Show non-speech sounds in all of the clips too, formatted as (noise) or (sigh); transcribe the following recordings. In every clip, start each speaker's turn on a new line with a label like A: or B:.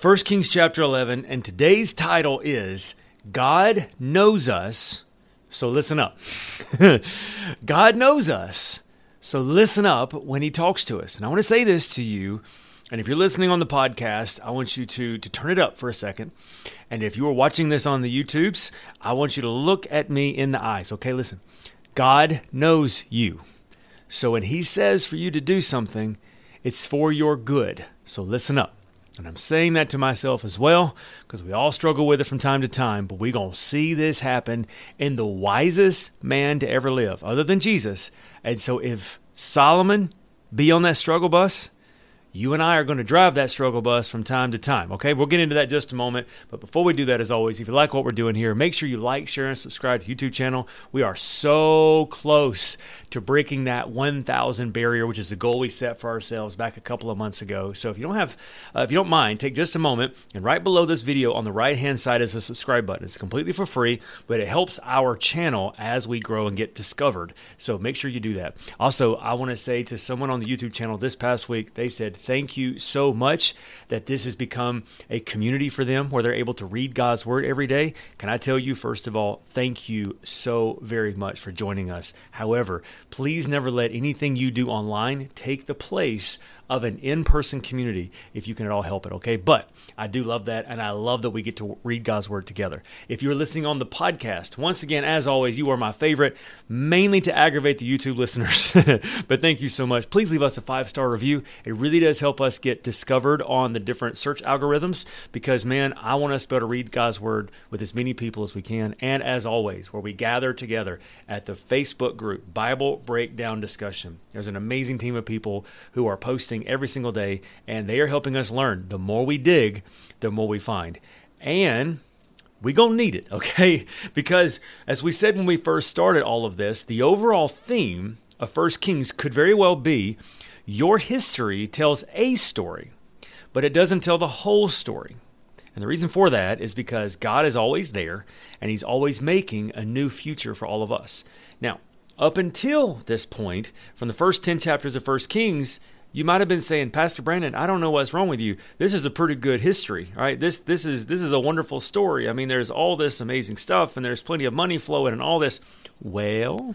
A: 1 Kings chapter 11, and today's title is God Knows Us, so listen up. (laughs) God knows us, so listen up when He talks to us. And I want to say this to you, and if you're listening on the podcast, I want you to, to turn it up for a second. And if you are watching this on the YouTubes, I want you to look at me in the eyes. Okay, listen. God knows you. So when He says for you to do something, it's for your good. So listen up. And I'm saying that to myself as well because we all struggle with it from time to time, but we're going to see this happen in the wisest man to ever live, other than Jesus. And so if Solomon be on that struggle bus, you and I are going to drive that struggle bus from time to time. Okay, we'll get into that just a moment. But before we do that, as always, if you like what we're doing here, make sure you like, share, and subscribe to YouTube channel. We are so close to breaking that 1,000 barrier, which is the goal we set for ourselves back a couple of months ago. So if you don't have, uh, if you don't mind, take just a moment and right below this video on the right hand side is a subscribe button. It's completely for free, but it helps our channel as we grow and get discovered. So make sure you do that. Also, I want to say to someone on the YouTube channel this past week, they said thank you so much that this has become a community for them where they're able to read God's word every day. Can I tell you, first of all, thank you so very much for joining us. However, please never let anything you do online take the place of an in person community if you can at all help it, okay? But I do love that, and I love that we get to read God's Word together. If you're listening on the podcast, once again, as always, you are my favorite, mainly to aggravate the YouTube listeners. (laughs) but thank you so much. Please leave us a five star review. It really does help us get discovered on the different search algorithms because, man, I want us to be able to read God's Word with as many people as we can. And as always, where we gather together at the Facebook group, Bible Breakdown Discussion. There's an amazing team of people who are posting every single day, and they are helping us learn. The more we dig, the more we find. And we gonna need it, (laughs) okay? Because as we said when we first started all of this, the overall theme of First Kings could very well be your history tells a story, but it doesn't tell the whole story. And the reason for that is because God is always there and He's always making a new future for all of us. Now, up until this point, from the first 10 chapters of First Kings, you might have been saying, Pastor Brandon, I don't know what's wrong with you. This is a pretty good history, right? This this is this is a wonderful story. I mean, there's all this amazing stuff and there's plenty of money flowing and all this. Well,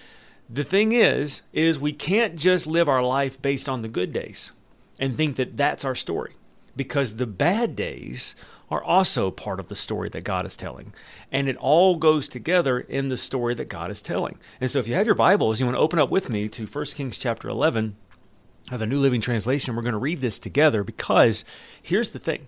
A: (laughs) the thing is is we can't just live our life based on the good days and think that that's our story because the bad days are also part of the story that God is telling. And it all goes together in the story that God is telling. And so if you have your Bibles, you want to open up with me to 1 Kings chapter 11 of the New Living Translation. We're going to read this together because here's the thing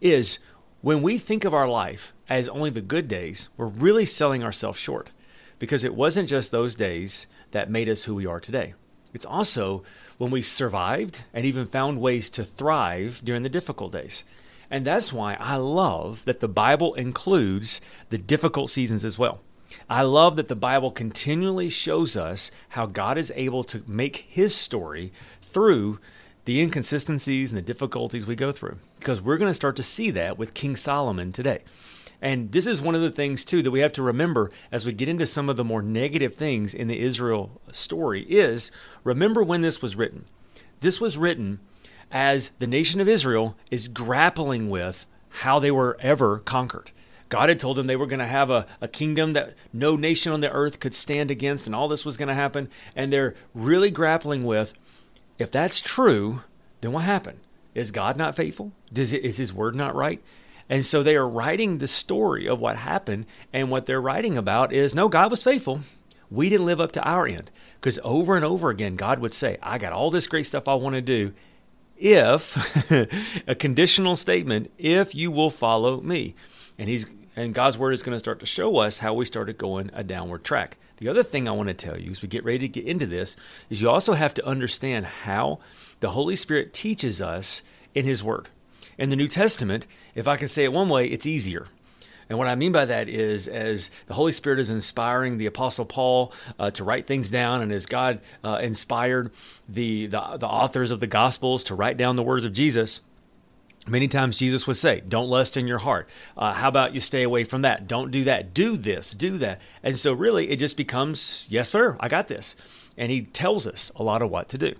A: is when we think of our life as only the good days, we're really selling ourselves short because it wasn't just those days that made us who we are today. It's also when we survived and even found ways to thrive during the difficult days. And that's why I love that the Bible includes the difficult seasons as well. I love that the Bible continually shows us how God is able to make his story through the inconsistencies and the difficulties we go through. Because we're going to start to see that with King Solomon today. And this is one of the things too that we have to remember as we get into some of the more negative things in the Israel story is remember when this was written. This was written as the nation of Israel is grappling with how they were ever conquered. God had told them they were going to have a, a kingdom that no nation on the earth could stand against, and all this was going to happen. And they're really grappling with if that's true, then what happened? Is God not faithful? Does, is his word not right? And so they are writing the story of what happened. And what they're writing about is no, God was faithful. We didn't live up to our end. Because over and over again, God would say, I got all this great stuff I want to do if (laughs) a conditional statement if you will follow me and he's and god's word is going to start to show us how we started going a downward track the other thing i want to tell you as we get ready to get into this is you also have to understand how the holy spirit teaches us in his word In the New Testament, if I can say it one way, it's easier. And what I mean by that is, as the Holy Spirit is inspiring the Apostle Paul uh, to write things down, and as God uh, inspired the, the the authors of the Gospels to write down the words of Jesus, Many times Jesus would say, Don't lust in your heart. Uh, how about you stay away from that? Don't do that. Do this, do that. And so, really, it just becomes, Yes, sir, I got this. And he tells us a lot of what to do.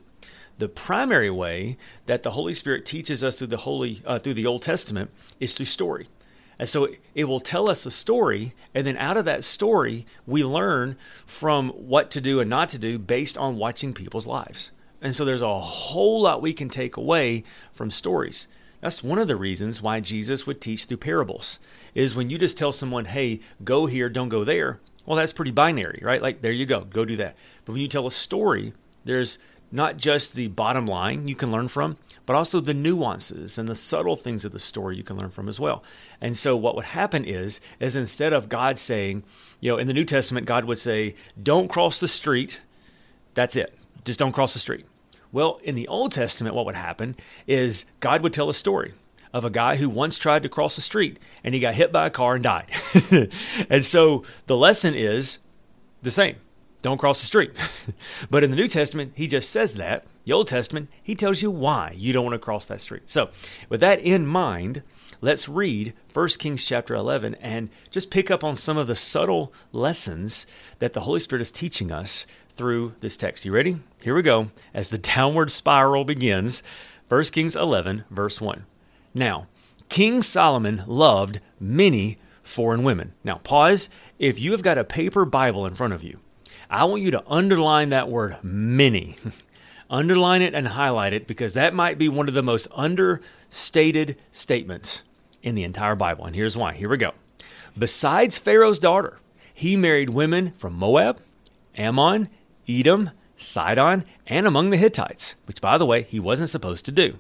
A: The primary way that the Holy Spirit teaches us through the Holy uh, through the Old Testament is through story. And so it will tell us a story, and then out of that story, we learn from what to do and not to do based on watching people's lives. And so there's a whole lot we can take away from stories. That's one of the reasons why Jesus would teach through parables. Is when you just tell someone, "Hey, go here, don't go there." Well, that's pretty binary, right? Like there you go, go do that. But when you tell a story, there's not just the bottom line you can learn from, but also the nuances and the subtle things of the story you can learn from as well. And so what would happen is is instead of God saying, you know, in the New Testament God would say, "Don't cross the street." That's it. Just don't cross the street. Well, in the Old Testament, what would happen is God would tell a story of a guy who once tried to cross the street and he got hit by a car and died. (laughs) and so the lesson is the same don't cross the street. (laughs) but in the New Testament, he just says that. The Old Testament, he tells you why you don't want to cross that street. So, with that in mind, let's read 1 Kings chapter 11 and just pick up on some of the subtle lessons that the Holy Spirit is teaching us through this text. You ready? Here we go. As the downward spiral begins, 1 Kings 11, verse 1. Now, King Solomon loved many foreign women. Now, pause. If you have got a paper Bible in front of you, I want you to underline that word many. (laughs) underline it and highlight it because that might be one of the most understated statements in the entire Bible. And here's why. Here we go. Besides Pharaoh's daughter, he married women from Moab, Ammon, Edom, Sidon, and among the Hittites, which, by the way, he wasn't supposed to do.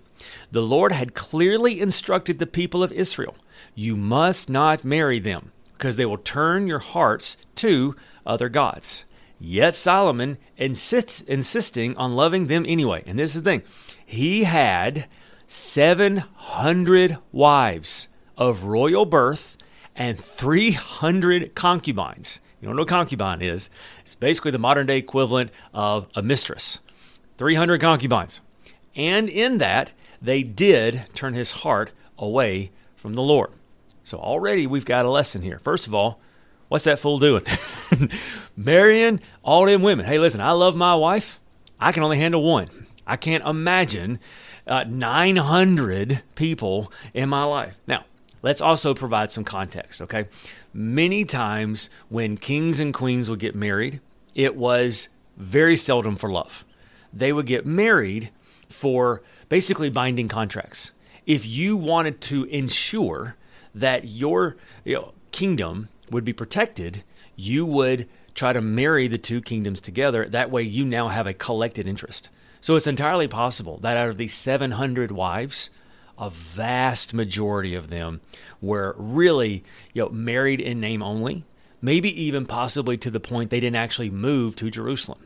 A: The Lord had clearly instructed the people of Israel you must not marry them, because they will turn your hearts to other gods. Yet Solomon insists, insisting on loving them anyway. And this is the thing he had 700 wives of royal birth and 300 concubines. You don't know what a concubine is. It's basically the modern day equivalent of a mistress. 300 concubines. And in that, they did turn his heart away from the Lord. So already we've got a lesson here. First of all, what's that fool doing? (laughs) Marrying all them women. Hey, listen, I love my wife. I can only handle one. I can't imagine uh, 900 people in my life. Now, let's also provide some context, okay? Many times when kings and queens would get married, it was very seldom for love. They would get married for basically binding contracts. If you wanted to ensure that your you know, kingdom would be protected, you would try to marry the two kingdoms together. That way, you now have a collected interest. So it's entirely possible that out of these 700 wives, a vast majority of them were really you know, married in name only, maybe even possibly to the point they didn't actually move to Jerusalem.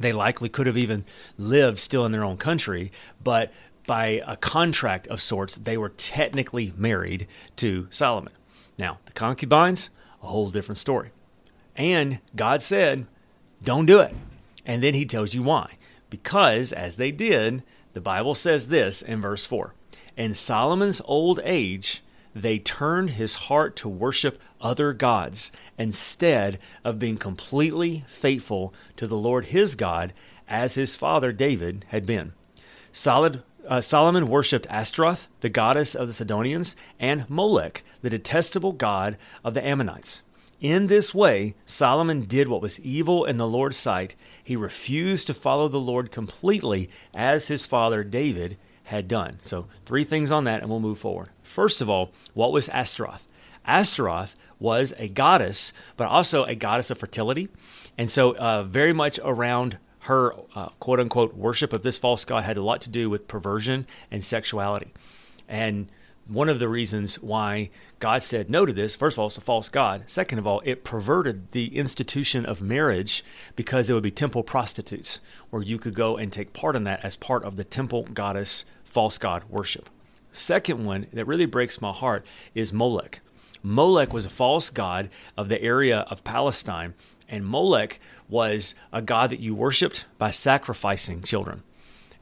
A: They likely could have even lived still in their own country, but by a contract of sorts, they were technically married to Solomon. Now, the concubines, a whole different story. And God said, don't do it. And then he tells you why. Because as they did, the Bible says this in verse 4 In Solomon's old age, they turned his heart to worship other gods instead of being completely faithful to the Lord his God as his father David had been. Solid, uh, Solomon worshipped Ashtaroth, the goddess of the Sidonians, and Molech, the detestable god of the Ammonites. In this way, Solomon did what was evil in the Lord's sight. He refused to follow the Lord completely as his father David had done. So, three things on that, and we'll move forward. First of all, what was Ashtaroth? Ashtaroth was a goddess, but also a goddess of fertility. And so, uh, very much around her uh, quote unquote worship of this false god had a lot to do with perversion and sexuality. And one of the reasons why God said no to this, first of all, it's a false God. Second of all, it perverted the institution of marriage because it would be temple prostitutes, where you could go and take part in that as part of the temple goddess false god worship. Second one that really breaks my heart is Molech. Molech was a false god of the area of Palestine, and Molech was a god that you worshiped by sacrificing children.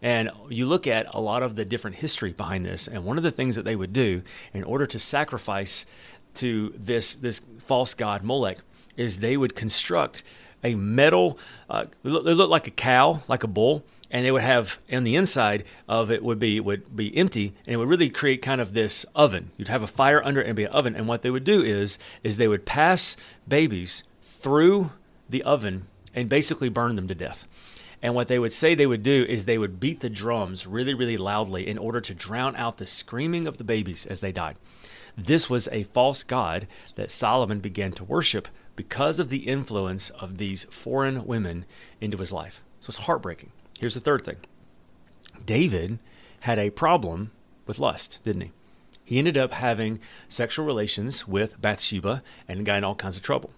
A: And you look at a lot of the different history behind this, and one of the things that they would do in order to sacrifice to this this false god Molech is they would construct a metal. Uh, it looked like a cow, like a bull, and they would have on the inside of it would be would be empty, and it would really create kind of this oven. You'd have a fire under it and be an oven, and what they would do is is they would pass babies through the oven and basically burn them to death. And what they would say they would do is they would beat the drums really, really loudly in order to drown out the screaming of the babies as they died. This was a false god that Solomon began to worship because of the influence of these foreign women into his life. So it's heartbreaking. Here's the third thing David had a problem with lust, didn't he? He ended up having sexual relations with Bathsheba and got in all kinds of trouble.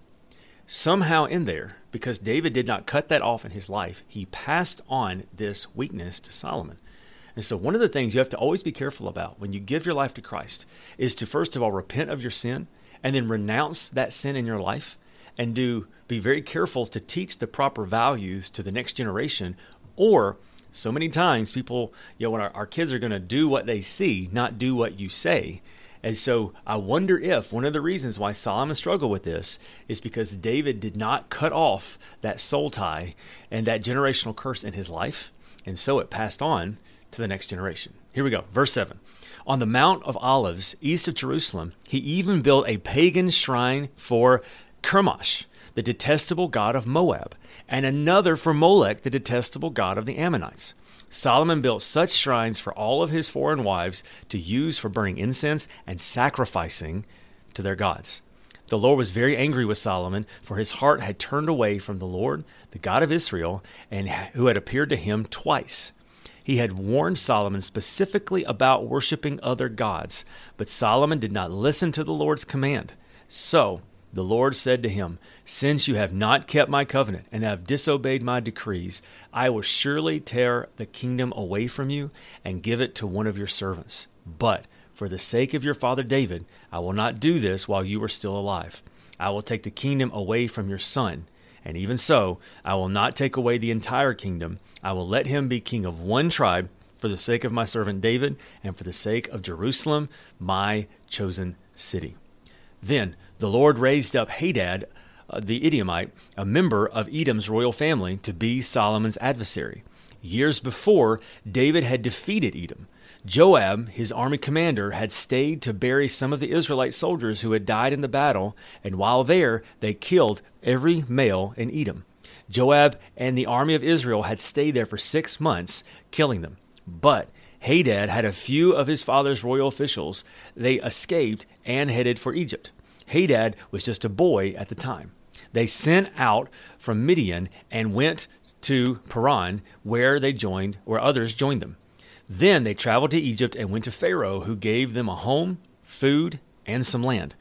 A: Somehow, in there, because David did not cut that off in his life, he passed on this weakness to Solomon. And so, one of the things you have to always be careful about when you give your life to Christ is to first of all repent of your sin and then renounce that sin in your life and do be very careful to teach the proper values to the next generation or so many times people you know when our, our kids are going to do what they see not do what you say and so i wonder if one of the reasons why solomon struggled with this is because david did not cut off that soul tie and that generational curse in his life and so it passed on to the next generation. Here we go. Verse 7. On the Mount of Olives, east of Jerusalem, he even built a pagan shrine for Chemosh, the detestable god of Moab, and another for Molech, the detestable god of the Ammonites. Solomon built such shrines for all of his foreign wives to use for burning incense and sacrificing to their gods. The Lord was very angry with Solomon, for his heart had turned away from the Lord, the God of Israel, and who had appeared to him twice. He had warned Solomon specifically about worshiping other gods, but Solomon did not listen to the Lord's command. So the Lord said to him, Since you have not kept my covenant and have disobeyed my decrees, I will surely tear the kingdom away from you and give it to one of your servants. But for the sake of your father David, I will not do this while you are still alive. I will take the kingdom away from your son and even so, I will not take away the entire kingdom. I will let him be king of one tribe for the sake of my servant David and for the sake of Jerusalem, my chosen city. Then the Lord raised up Hadad uh, the Edomite, a member of Edom's royal family, to be Solomon's adversary. Years before, David had defeated Edom. Joab, his army commander, had stayed to bury some of the Israelite soldiers who had died in the battle, and while there, they killed every male in Edom. Joab and the army of Israel had stayed there for six months, killing them. But Hadad had a few of his father's royal officials. They escaped and headed for Egypt. Hadad was just a boy at the time. They sent out from Midian and went to Paran, where they joined, where others joined them. Then they traveled to Egypt and went to Pharaoh, who gave them a home, food, and some land.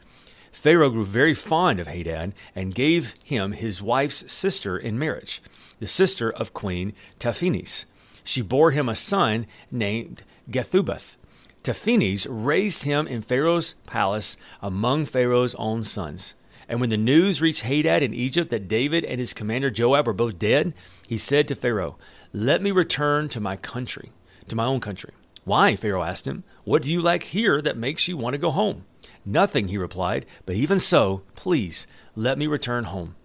A: Pharaoh grew very fond of Hadad and gave him his wife's sister in marriage, the sister of Queen Tahpenes. She bore him a son named Genubath. Tahpenes raised him in Pharaoh's palace among Pharaoh's own sons. And when the news reached Hadad in Egypt that David and his commander Joab were both dead, he said to Pharaoh, Let me return to my country, to my own country. Why? Pharaoh asked him. What do you like here that makes you want to go home? Nothing, he replied, but even so, please let me return home.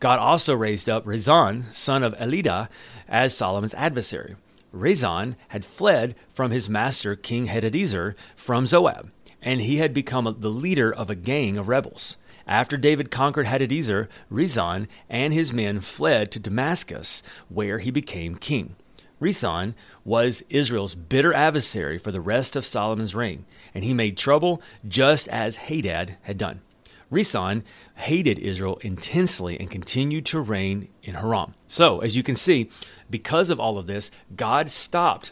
A: God also raised up Rezon, son of Eliada, as Solomon's adversary. Rezon had fled from his master, King Hadadezer, from Zobah, and he had become the leader of a gang of rebels. After David conquered Hadadezer, Rezon and his men fled to Damascus, where he became king. Rezon was Israel's bitter adversary for the rest of Solomon's reign, and he made trouble just as Hadad had done. Rezon hated Israel intensely and continued to reign in Aram. So, as you can see, because of all of this, God stopped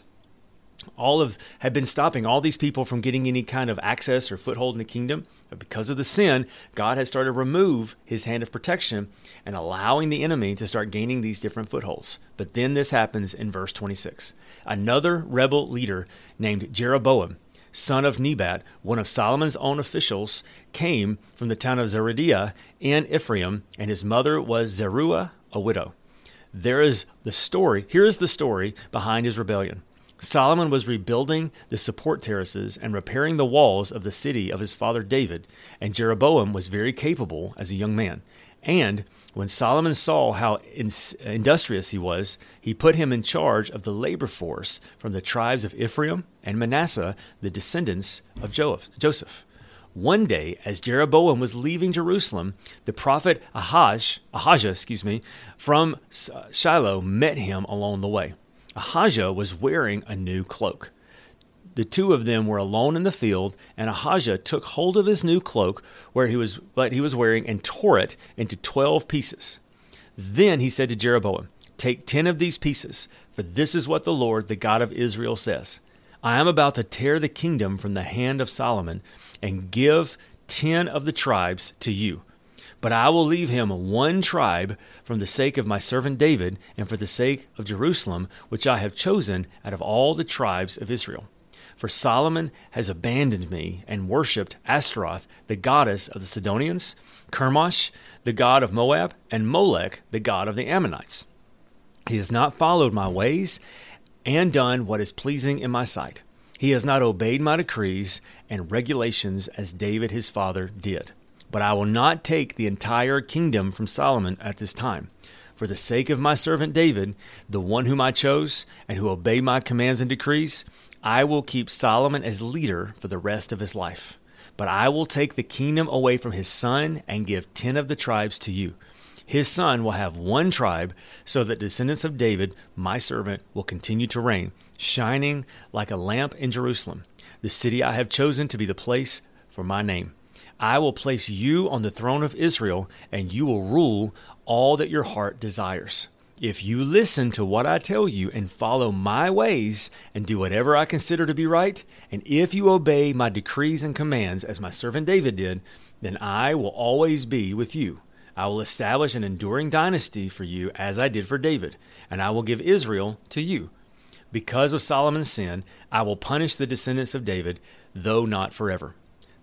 A: all of had been stopping all these people from getting any kind of access or foothold in the kingdom. But because of the sin, God has started to remove his hand of protection and allowing the enemy to start gaining these different footholds. But then this happens in verse 26. Another rebel leader named Jeroboam son of Nebat, one of Solomon's own officials, came from the town of Zerediah in Ephraim, and his mother was Zeruiah, a widow. There is the story. Here is the story behind his rebellion. Solomon was rebuilding the support terraces and repairing the walls of the city of his father David, and Jeroboam was very capable as a young man. And when Solomon saw how industrious he was, he put him in charge of the labor force from the tribes of Ephraim and Manasseh, the descendants of Joseph. One day, as Jeroboam was leaving Jerusalem, the prophet Ahaj, Ahijah, excuse me, from uh, Shiloh met him along the way. Ahijah was wearing a new cloak. The two of them were alone in the field, and Ahijah took hold of his new cloak where he was what he was wearing and tore it into twelve pieces. Then he said to Jeroboam, Take ten of these pieces, for this is what the Lord, the God of Israel, says. I am about to tear the kingdom from the hand of Solomon and give ten of the tribes to you but I will leave him one tribe from the sake of my servant David and for the sake of Jerusalem, which I have chosen out of all the tribes of Israel. For Solomon has abandoned me and worshipped Ashtaroth, the goddess of the Sidonians, Chemosh, the god of Moab, and Molech, the god of the Ammonites. He has not followed my ways and done what is pleasing in my sight. He has not obeyed my decrees and regulations as David his father did. But I will not take the entire kingdom from Solomon at this time. For the sake of my servant David, the one whom I chose, and who obeyed my commands and decrees, I will keep Solomon as leader for the rest of his life. But I will take the kingdom away from his son and give ten of the tribes to you. His son will have one tribe, so that descendants of David, my servant, will continue to reign, shining like a lamp in Jerusalem, the city I have chosen to be the place for my name. I will place you on the throne of Israel, and you will rule all that your heart desires. If you listen to what I tell you and follow my ways and do whatever I consider to be right, and if you obey my decrees and commands as my servant David did, then I will always be with you. I will establish an enduring dynasty for you as I did for David, and I will give Israel to you. Because of Solomon's sin, I will punish the descendants of David, though not forever.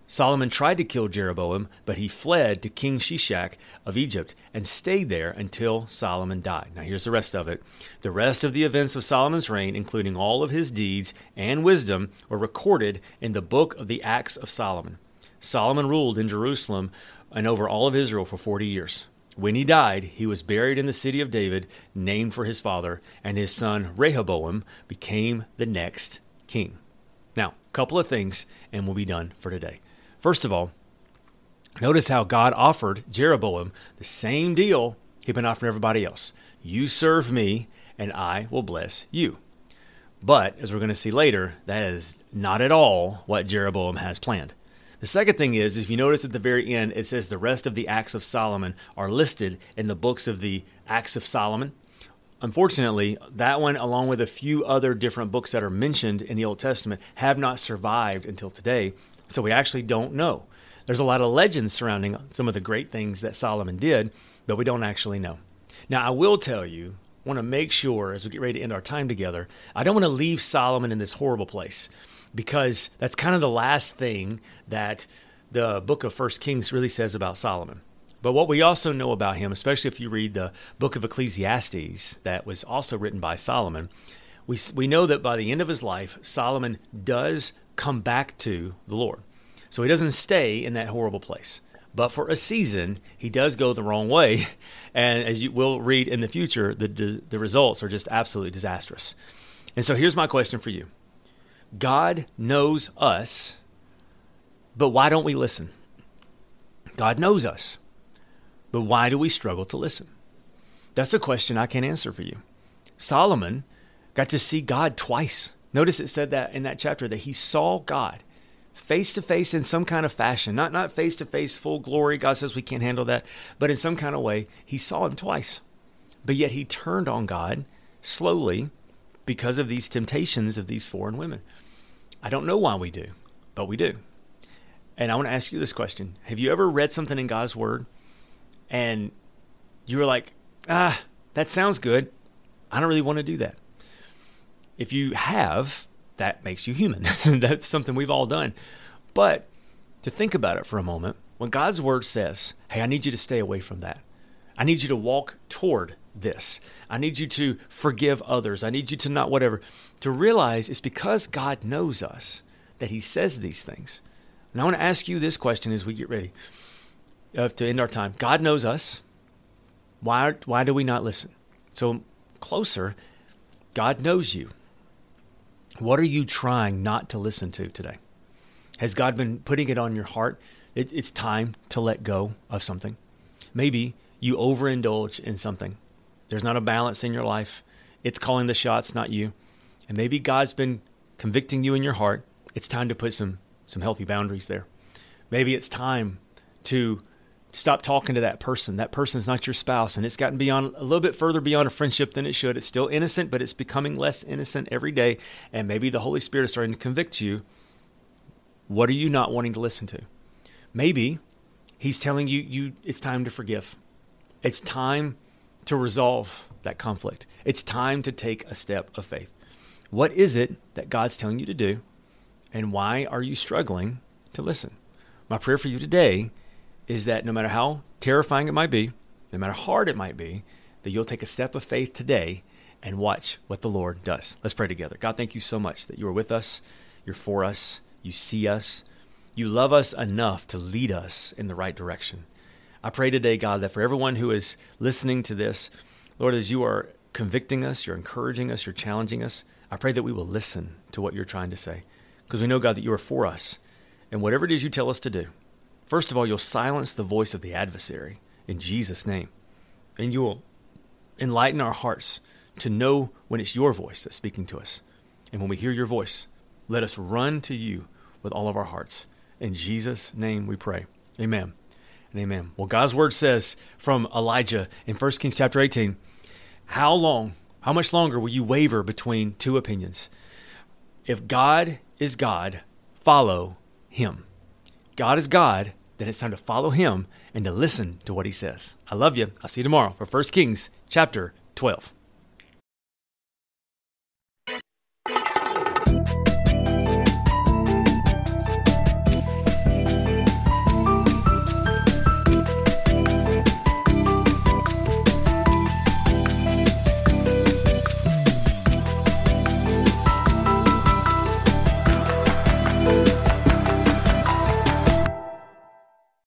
A: Solomon tried to kill Jeroboam, but he fled to King Shishak of Egypt and stayed there until Solomon died. Now, here's the rest of it. The rest of the events of Solomon's reign, including all of his deeds and wisdom, were recorded in the book of the Acts of Solomon. Solomon ruled in Jerusalem and over all of Israel for 40 years. When he died, he was buried in the city of David, named for his father, and his son Rehoboam became the next king. Now, a couple of things, and we'll be done for today. First of all, notice how God offered Jeroboam the same deal he'd been offering everybody else. You serve me, and I will bless you. But, as we're going to see later, that is not at all what Jeroboam has planned. The second thing is, if you notice at the very end, it says the rest of the Acts of Solomon are listed in the books of the Acts of Solomon. Unfortunately, that one, along with a few other different books that are mentioned in the Old Testament, have not survived until today. So we actually don't know. There's a lot of legends surrounding some of the great things that Solomon did, but we don't actually know. Now, I will tell you, I want to make sure as we get ready to end our time together, I don't want to leave Solomon in this horrible place because that's kind of the last thing that the book of First Kings really says about Solomon. But what we also know about him, especially if you read the book of Ecclesiastes that was also written by Solomon, we, we know that by the end of his life, Solomon does come back to the Lord. So he doesn't stay in that horrible place. But for a season, he does go the wrong way. (laughs) And as you will read in the future, the, the, the results are just absolutely disastrous. And so here's my question for you God knows us, but why don't we listen? God knows us, but why do we struggle to listen? That's a question I can't answer for you. Solomon got to see God twice. Notice it said that in that chapter that he saw God face to face in some kind of fashion, not not face to face full glory. God says we can't handle that, but in some kind of way, he saw him twice. But yet he turned on God slowly because of these temptations of these foreign women. I don't know why we do, but we do. And I want to ask you this question. Have you ever read something in God's word and you were like, "Ah, that sounds good. I don't really want to do that." If you have, that makes you human. (laughs) That's something we've all done. But to think about it for a moment, when God's word says, hey, I need you to stay away from that. I need you to walk toward this. I need you to forgive others. I need you to not whatever. To realize it's because God knows us that He says these things. And I want to ask you this question as we get ready uh, to end our time. God knows us. Why, why do we not listen? So, closer, God knows you. What are you trying not to listen to today? Has God been putting it on your heart? It, it's time to let go of something. Maybe you overindulge in something. There's not a balance in your life. It's calling the shots, not you. And maybe God's been convicting you in your heart. It's time to put some some healthy boundaries there. Maybe it's time to stop talking to that person. That person's not your spouse, and it's gotten beyond a little bit further beyond a friendship than it should. It's still innocent, but it's becoming less innocent every day. And maybe the Holy Spirit is starting to convict you. What are you not wanting to listen to? Maybe He's telling you, you it's time to forgive. It's time to resolve that conflict. It's time to take a step of faith. What is it that God's telling you to do? And why are you struggling to listen? My prayer for you today is that no matter how terrifying it might be, no matter how hard it might be, that you'll take a step of faith today and watch what the Lord does. Let's pray together. God, thank you so much that you are with us, you're for us, you see us, you love us enough to lead us in the right direction. I pray today, God, that for everyone who is listening to this, Lord, as you are convicting us, you're encouraging us, you're challenging us, I pray that we will listen to what you're trying to say. Because we know, God, that you are for us. And whatever it is you tell us to do, first of all, you'll silence the voice of the adversary in Jesus' name. And you will enlighten our hearts to know when it's your voice that's speaking to us. And when we hear your voice, let us run to you with all of our hearts. In Jesus' name we pray. Amen and amen. Well, God's word says from Elijah in 1 Kings chapter 18, how long, how much longer will you waver between two opinions? If God is God, follow him. God is God, then it's time to follow him and to listen to what he says. I love you. I'll see you tomorrow for 1 Kings chapter 12.